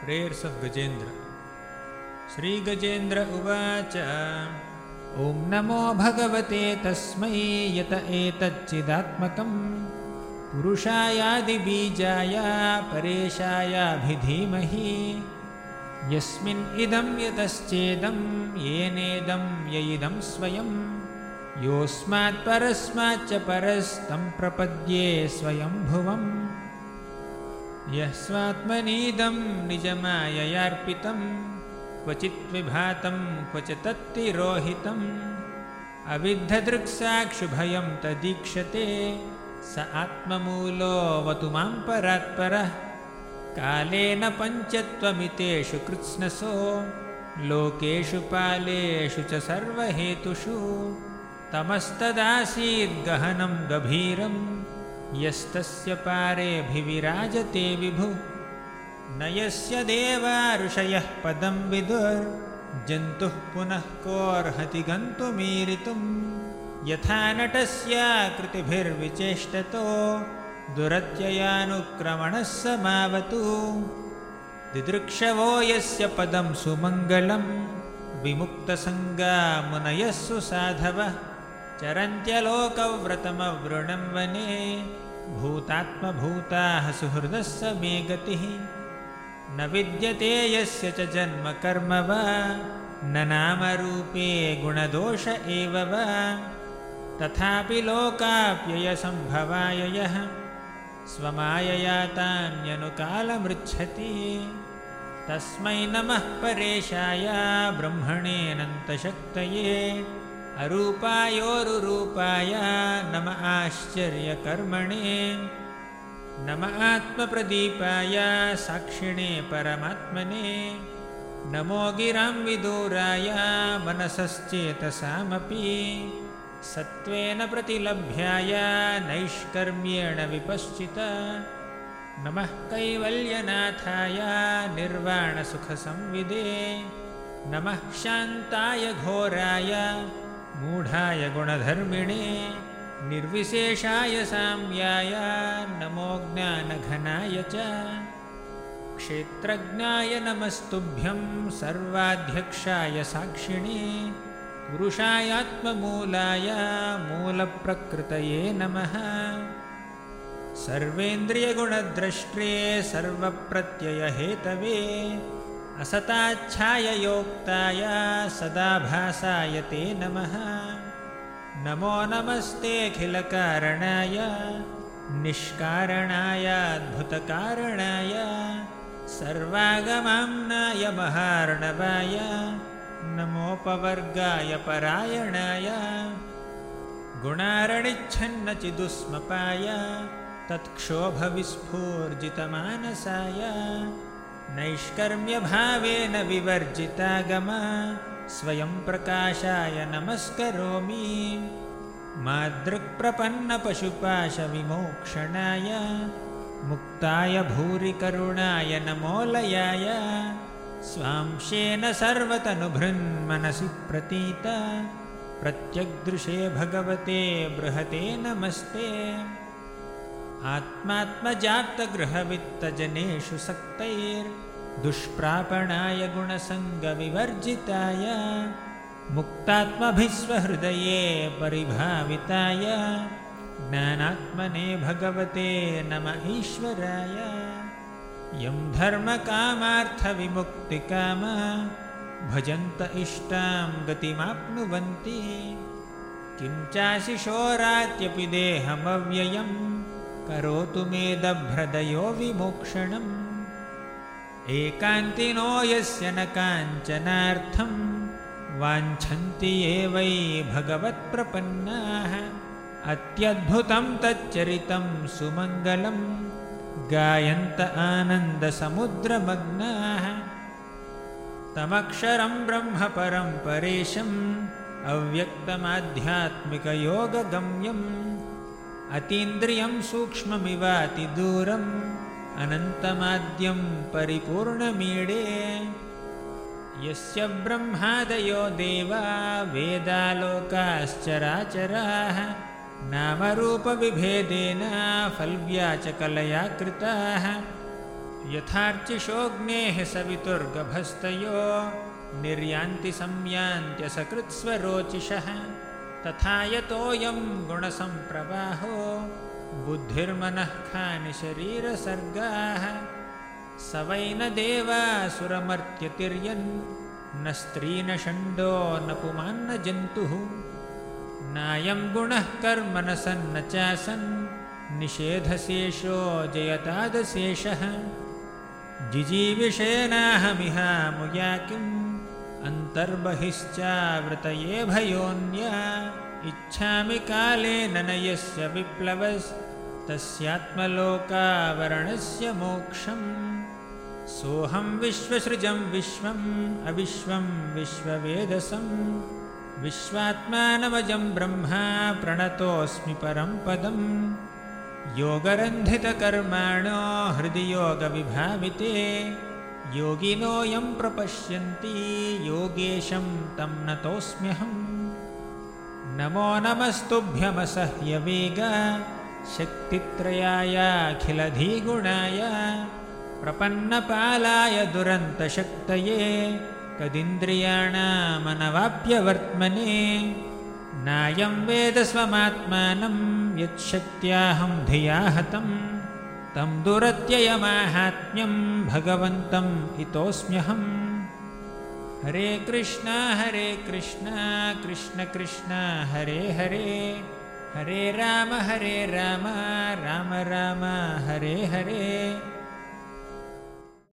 Prayers of गजेन्द्र श्रीगजेन्द्र उवाच। ॐ नमो भगवते तस्मै यत एतच्चिदात्मकं पुरुषायादिबीजाय परेशायाभिधीमहि। यस्मिन् इदं यतश्चेदं येनेदं य इदं स्वयं। योऽस्मात् परस्माच्च परस्तं प्रपद्ये स्वयंभुवम् यः स्वात्मनीदं निजमाययार्पितं क्वचित् विभातं क्वच तत्तिरोहितम्। अविद्धदृक्साक्षुभयं तदीक्षते स आत्ममूलोऽवतु मां परात्परः। कालेन पञ्चत्वमितेषु कृत्स्नसो लोकेषु पालेषु च सर्वहेतुषु। तमस्तदासीद्गहनं गभीरम् यस्तस्य पारेऽभिविराजते विभु। न यस्य देवा ऋषयः पदं विदुर्जन्तुः पुनः कोऽर्हति गन्तुमीरितुं यथा नटस्याकृतिभिर्विचेष्टतो। दुरत्ययानुक्रमणः समावतु। दिदृक्षवो यस्य पदं सुमङ्गलं। विमुक्तसङ्गामुनयः सुसाधवः चरन्त्यलोकव्रतमवृणं वने भूतात्मभूताः सुहृदः स मे गतिः। न विद्यते यस्य च जन्म कर्म वा न नामरूपे गुणदोष एव वा। तथापि लोकाप्ययसम्भवाय यः स्वमायया तान्यनुकालमृच्छति तस्मै नमः परेशाय ब्रह्मणेऽनन्तशक्तये अरूपायोरुरूपाय नम आश्चर्यकर्मणे। नम आत्मप्रदीपाय साक्षिणे परमात्मने। नमो गिरां विदूराय मनसश्चेतसामपि। सत्त्वेन प्रतिलभ्याय नैष्कर्म्येण विपश्चित। नमः कैवल्यनाथाय निर्वाणसुखसंविदे। नमः शान्ताय घोराय मूढाय गुणधर्मिणे निर्विशेषाय साम्याय नमो ज्ञानघनाय च क्षेत्रज्ञाय नमस्तुभ्यं सर्वाध्यक्षाय साक्षिणे पुरुषायात्ममूलाय मूलप्रकृतये नमः सर्वेन्द्रियगुणद्रष्ट्रे सर्वप्रत्ययहेतवे असताच्छाययोक्ताय सदाभासाय ते नमः। नमो नमस्तेऽखिलकारणाय निष्कारणायाद्भुतकारणाय सर्वागमाम्नाय महार्णवाय नमोपवर्गाय परायणाय गुणारणिच्छन्नचिदुष्मपाय तत्क्षोभविस्फूर्जितमानसाय नैष्कर्म्यभावेन विवर्जितागमा स्वयं प्रकाशाय नमस्करोमि। मादृक्प्रपन्नपशुपाशविमोक्षणाय मुक्ताय भूरिकरुणाय नमोलयाय स्वांशेन सर्वतनुभृन्मनसि प्रतीत प्रत्यग्दृशे भगवते बृहते नमस्ते आत्मात्मजातगृहवित्तजनेषु सक्तैर्दुष्प्रापणाय गुणसङ्गविवर्जिताय मुक्तात्मभिस्वहृदये परिभाविताय ज्ञानात्मने भगवते नम ईश्वराय। यं धर्मकामार्थविमुक्तिकाम भजन्त इष्टां गतिमाप्नुवन्ति। किं चाशिशोरात्यपि देहमव्ययम् करोतु मेदभ्रदयो विमोक्षणम्। एकान्तिनो यस्य न काञ्चनार्थं वाञ्छन्ति ये वै भगवत्प्रपन्नाः। अत्यद्भुतं तच्चरितं सुमङ्गलं गायन्त आनन्दसमुद्रमग्नाः। तमक्षरं ब्रह्मपरं परेशम्। अव्यक्तमाध्यात्मिकयोगगम्यम् अतीन्द्रियं सूक्ष्ममिवातिदूरम् अनन्तमाद्यं परिपूर्णमीडे। यस्य ब्रह्मादयो देवा वेदालोकाश्चराचराः नामरूपविभेदेन फल्व्या च कलया कृताः। यथार्चिषोऽग्नेः सवितुर्गभस्तयो निर्यान्ति संयान्त्यसकृत्स्वरोचिषः तथा यतोऽयं गुणसम्प्रवाहो बुद्धिर्मनः खानि शरीरसर्गाः स वै न देवासुरमर्त्यतिर्यन् न स्त्री न षण्डो न पुमान्न जन्तुः नायं गुणः कर्म न सन्न चासन् निषेधशेषो जयतादशेषः। जिजीविषेणाहमिहामुया किम् अन्तर्बहिश्चावृतये भयोऽन्या इच्छामि कालेन न यस्य विप्लवस्तस्यात्मलोकावरणस्य मोक्षम्। सोऽहं विश्वसृजं विश्वम् अविश्वं विश्ववेदसं विश्वात्मानवजं ब्रह्मा प्रणतोऽस्मि परं पदम्। योगरन्धितकर्माणो हृदि योगविभाविते योगिनोऽयं प्रपश्यन्ति योगेशं तं नतोऽस्म्यहम् नमो नमस्तुभ्यमसह्यवेग शक्तित्रयायाखिलधीगुणाय प्रपन्नपालाय दुरन्तशक्तये कदिन्द्रियाणामनवाप्यवर्त्मने नायं वेद स्वमात्मानं यच्छक्त्याहं धिया हतं तं दुरत्ययमाहात्म्यं भगवन्तम् इतोऽस्म्यहम् हरे कृष्ण हरे कृष्ण कृष्ण कृष्ण हरे हरे। हरे राम हरे राम राम राम हरे हरे